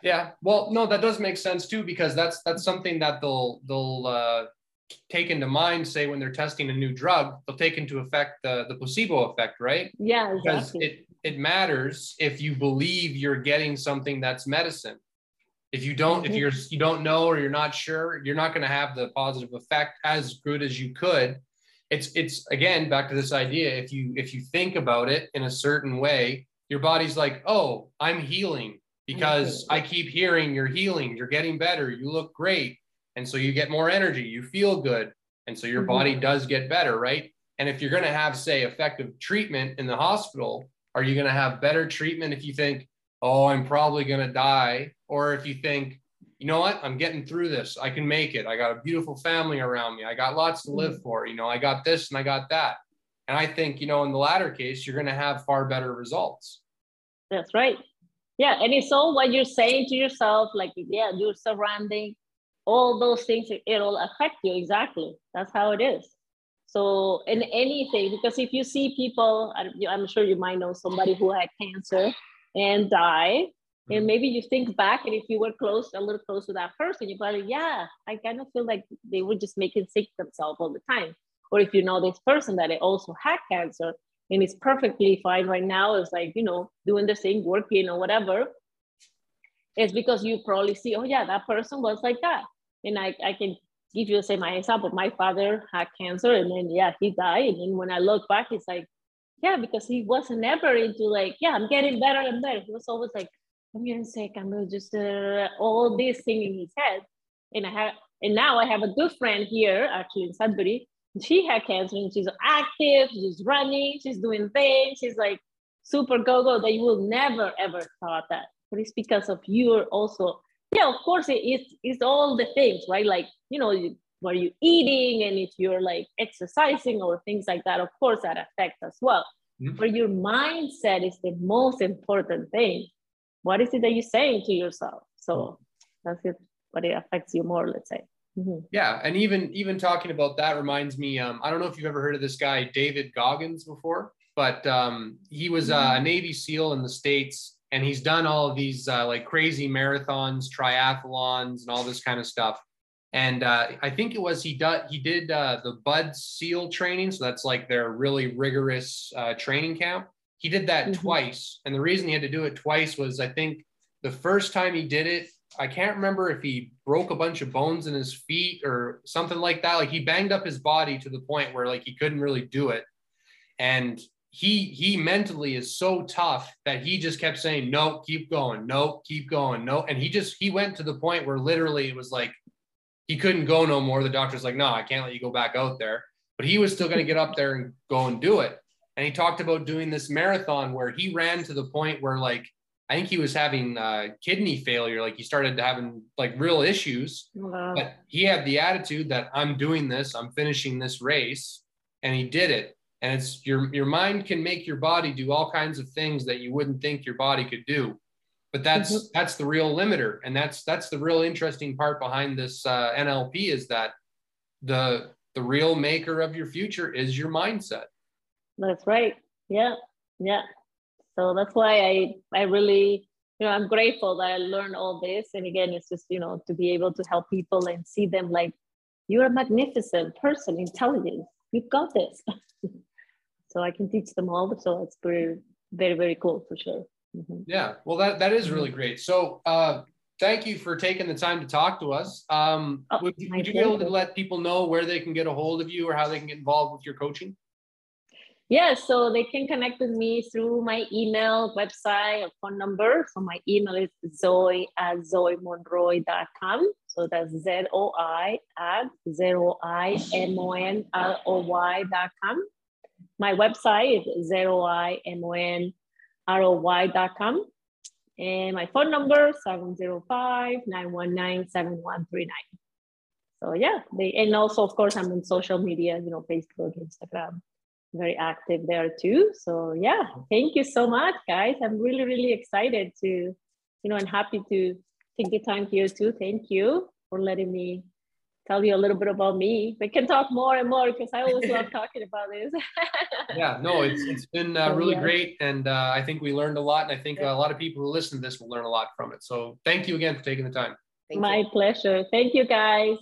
Yeah, well, no, that does make sense too because that's that's something that they'll they'll uh, take into mind, say when they're testing a new drug, they'll take into effect the, the placebo effect, right? Yeah, exactly. Because it, it matters if you believe you're getting something that's medicine. If you don't, mm-hmm. if you're you don't know or you're not sure, you're not going to have the positive effect as good as you could. It's it's again back to this idea. If you if you think about it in a certain way, your body's like, oh, I'm healing because mm-hmm. I keep hearing you're healing, you're getting better, you look great and so you get more energy, you feel good. And so your mm-hmm. body does get better, right? And if you're going to have, say, effective treatment in the hospital, are you going to have better treatment if you think, oh, I'm probably going to die? Or if you think, you know what, I'm getting through this, I can make it. I got a beautiful family around me, I got lots to live mm-hmm. for, you know, I got this and I got that. And I think, you know, in the latter case, you're going to have far better results. That's right. Yeah. And it's all what you're saying to yourself, like, yeah, your surrounding, all those things it'll affect you exactly. That's how it is. So in anything because if you see people i'm sure you might know somebody who had cancer and died and mm-hmm. maybe you think back and if you were close a little close to that person you probably yeah i kind of feel like they were just making sick themselves all the time. Or if you know this person that it also had cancer and is perfectly fine right now is like you know doing the same working or whatever it's because you probably see, oh yeah, that person was like that. And I, I can give you say my example. My father had cancer, and then yeah, he died. And when I look back, it's like, yeah, because he wasn't ever into like, yeah, I'm getting better and better. He was always like, I'm getting sick. I'm gonna just uh, all this thing in his head. And I have, and now I have a good friend here, actually in Sudbury. She had cancer, and she's active. She's running. She's doing things. She's like super go go that you will never ever thought that. But it's because of you also. Yeah of course it, it's it's all the things right? Like you know what you eating and if you're like exercising or things like that of course that affects as well. Mm-hmm. but your mindset is the most important thing. What is it that you're saying to yourself? So that's it but it affects you more let's say. Mm-hmm. yeah and even even talking about that reminds me um, i don't know if you've ever heard of this guy david goggins before but um, he was uh, a navy seal in the states and he's done all of these uh, like crazy marathons, triathlons, and all this kind of stuff. And uh, I think it was he did he did uh, the Bud SEAL training, so that's like their really rigorous uh, training camp. He did that mm-hmm. twice, and the reason he had to do it twice was I think the first time he did it, I can't remember if he broke a bunch of bones in his feet or something like that. Like he banged up his body to the point where like he couldn't really do it. And he he mentally is so tough that he just kept saying no keep going. No keep going. No. And he just he went to the point where literally it was like he couldn't go no more. The doctor's like no i can't let you go back out there. But he was still going to get up there and go and do it. And he talked about doing this marathon where he ran to the point where like i think he was having uh, kidney failure. Like he started having like real issues. Wow. but he had the attitude that i'm doing this. I'm finishing this race. And he did it and it's your your mind can make your body do all kinds of things that you wouldn't think your body could do. But that's mm-hmm. that's the real limiter. And that's that's the real interesting part behind this uh, nlp is that the the real maker of your future is your mindset. That's right. Yeah. Yeah. So that's why i i really you know i'm grateful that i learned all this. And again it's just you know to be able to help people and see them like you're a magnificent person intelligent. You've got this so I can teach them all. So it's very, very, very cool for sure. Mm-hmm. Yeah, well, that that is really great. So, uh, thank you for taking the time to talk to us. Um, oh, would, would you be able to let people know where they can get a hold of you or how they can get involved with your coaching? Yeah, so they can connect with me through my email, website, or phone number. So my email is zoi at zoimonroy.com. So that's Z O I at Z O I M O N R O Y.com my website is zoimonroy.com. And my phone number 705-919-7139. So yeah, they and also of course I'm on social media, you know, Facebook, Instagram, very active there too. So yeah, thank you so much, guys. I'm really, really excited to, you know, and happy to take the time here too. Thank you for letting me tell you a little bit about me. We can talk more and more because I always love talking about this. yeah, no, it's it's been uh, really yeah. great, and uh, I think we learned a lot, and I think yeah. a lot of people who listen to this will learn a lot from it. So thank you again for taking the time. Thank My you. pleasure. Thank you, guys.